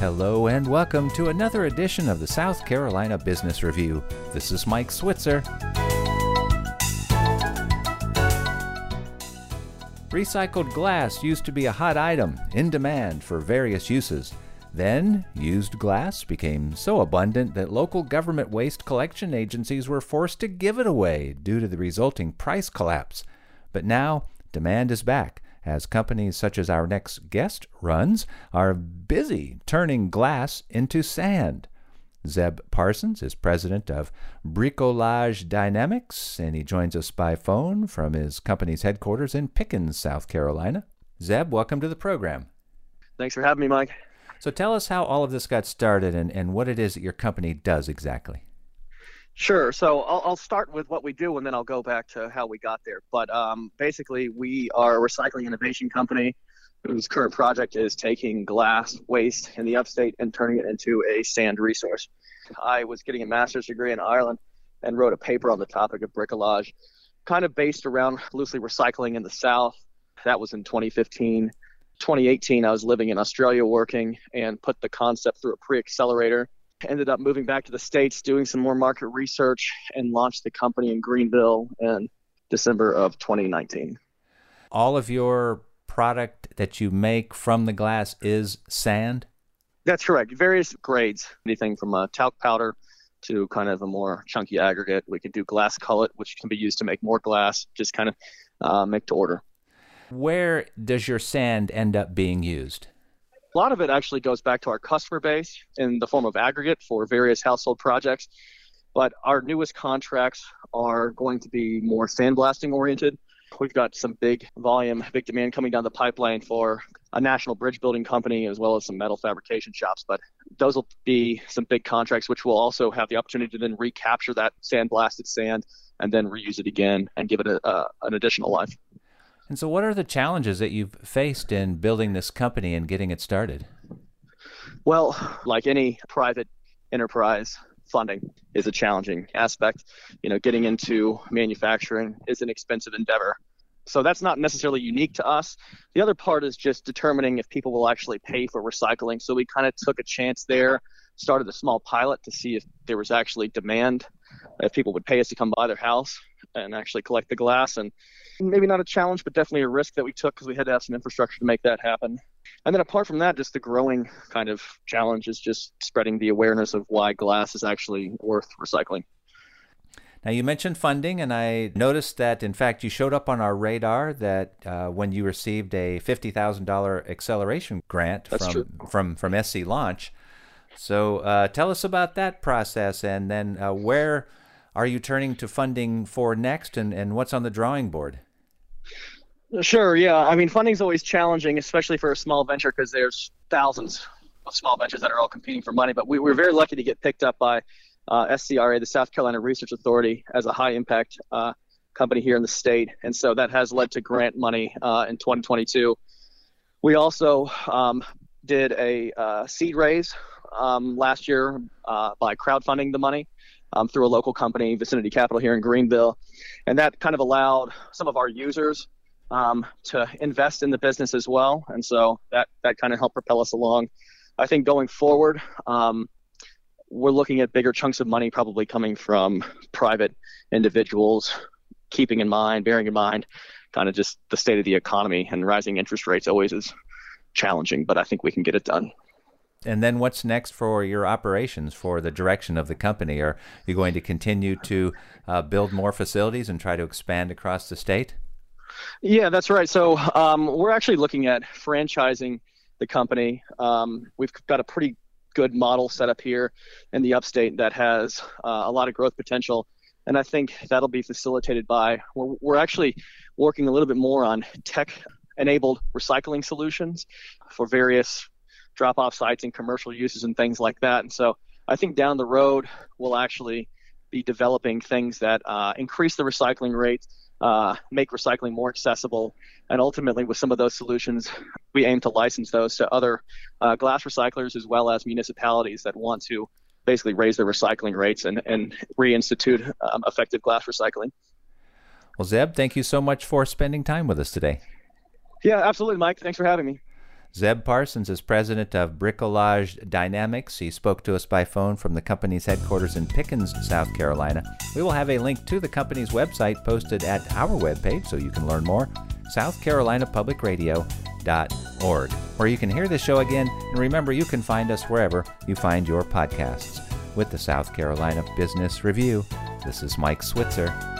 Hello and welcome to another edition of the South Carolina Business Review. This is Mike Switzer. Recycled glass used to be a hot item in demand for various uses. Then, used glass became so abundant that local government waste collection agencies were forced to give it away due to the resulting price collapse. But now, demand is back as companies such as our next guest runs are busy turning glass into sand. Zeb Parsons is president of Bricolage Dynamics, and he joins us by phone from his company's headquarters in Pickens, South Carolina. Zeb, welcome to the program. Thanks for having me, Mike. So tell us how all of this got started and, and what it is that your company does exactly. Sure. So I'll, I'll, start with what we do, and then I'll go back to how we got there. But um, basically, we are a recycling innovation company whose current project is taking glass waste in the upstate and turning it into a sand resource. I was getting a master's degree in Ireland and wrote a paper on the topic of bricolage, kind of based around loosely recycling in the South. That was in 2015. 2018, I was living in Australia working and put the concept through a pre accelerator ended up moving back to the states doing some more market research and launched the company in greenville in december of 2019 all of your product that you make from the glass is sand? That's correct. Various grades anything from a talc powder to kind of a more chunky aggregate. We could do glass cullet which can be used to make more glass just kind of uh, make to order. Where does your sand end up being used a lot of it actually goes back to our customer base in the form of aggregate for various household projects. But our newest contracts are going to be more sandblasting oriented. We've got some big volume, big demand coming down the pipeline for a national bridge building company as well as some metal fabrication shops. But those will be some big contracts, which will also have the opportunity to then recapture that sandblasted sand and then reuse it again and give it a, a, an additional life. And so, what are the challenges that you've faced in building this company and getting it started? Well, like any private enterprise, funding is a challenging aspect. You know, getting into manufacturing is an expensive endeavor. So that's not necessarily unique to us. The other part is just determining if people will actually pay for recycling. So we kind of took a chance there, started a small pilot to see if there was actually demand, if people would pay us to come by their house and actually collect the glass. And maybe not a challenge, but definitely a risk that we took because we had to have some infrastructure to make that happen. And then apart from that, just the growing kind of challenge is just spreading the awareness of why glass is actually worth recycling. Now, you mentioned funding, and I noticed that, in fact, you showed up on our radar that uh, when you received a $50,000 acceleration grant from, from, from SC Launch. So uh, tell us about that process and then uh, where are you turning to funding for next and, and what's on the drawing board? Sure. Yeah. I mean, funding is always challenging, especially for a small venture, because there's thousands of small ventures that are all competing for money. But we were very lucky to get picked up by uh, SCRA, the South Carolina Research Authority, as a high impact uh, company here in the state, and so that has led to grant money uh, in 2022. We also um, did a uh, seed raise um, last year uh, by crowdfunding the money um, through a local company, Vicinity Capital here in Greenville, and that kind of allowed some of our users um, to invest in the business as well, and so that that kind of helped propel us along. I think going forward, um, we're looking at bigger chunks of money probably coming from private individuals, keeping in mind, bearing in mind, kind of just the state of the economy and rising interest rates always is challenging, but I think we can get it done. And then what's next for your operations for the direction of the company? Are you going to continue to uh, build more facilities and try to expand across the state? Yeah, that's right. So um, we're actually looking at franchising the company. Um, we've got a pretty good model set up here in the upstate that has uh, a lot of growth potential. And I think that'll be facilitated by, we're, we're actually working a little bit more on tech enabled recycling solutions for various drop off sites and commercial uses and things like that. And so I think down the road, we'll actually be developing things that uh, increase the recycling rate, uh, make recycling more accessible, and ultimately, with some of those solutions, we aim to license those to other uh, glass recyclers as well as municipalities that want to basically raise their recycling rates and, and reinstitute um, effective glass recycling. Well, Zeb, thank you so much for spending time with us today. Yeah, absolutely, Mike. Thanks for having me. Zeb Parsons is president of Bricolage Dynamics. He spoke to us by phone from the company's headquarters in Pickens, South Carolina. We will have a link to the company's website posted at our webpage so you can learn more southcarolinapublicradio.org, where you can hear the show again. And remember, you can find us wherever you find your podcasts. With the South Carolina Business Review, this is Mike Switzer.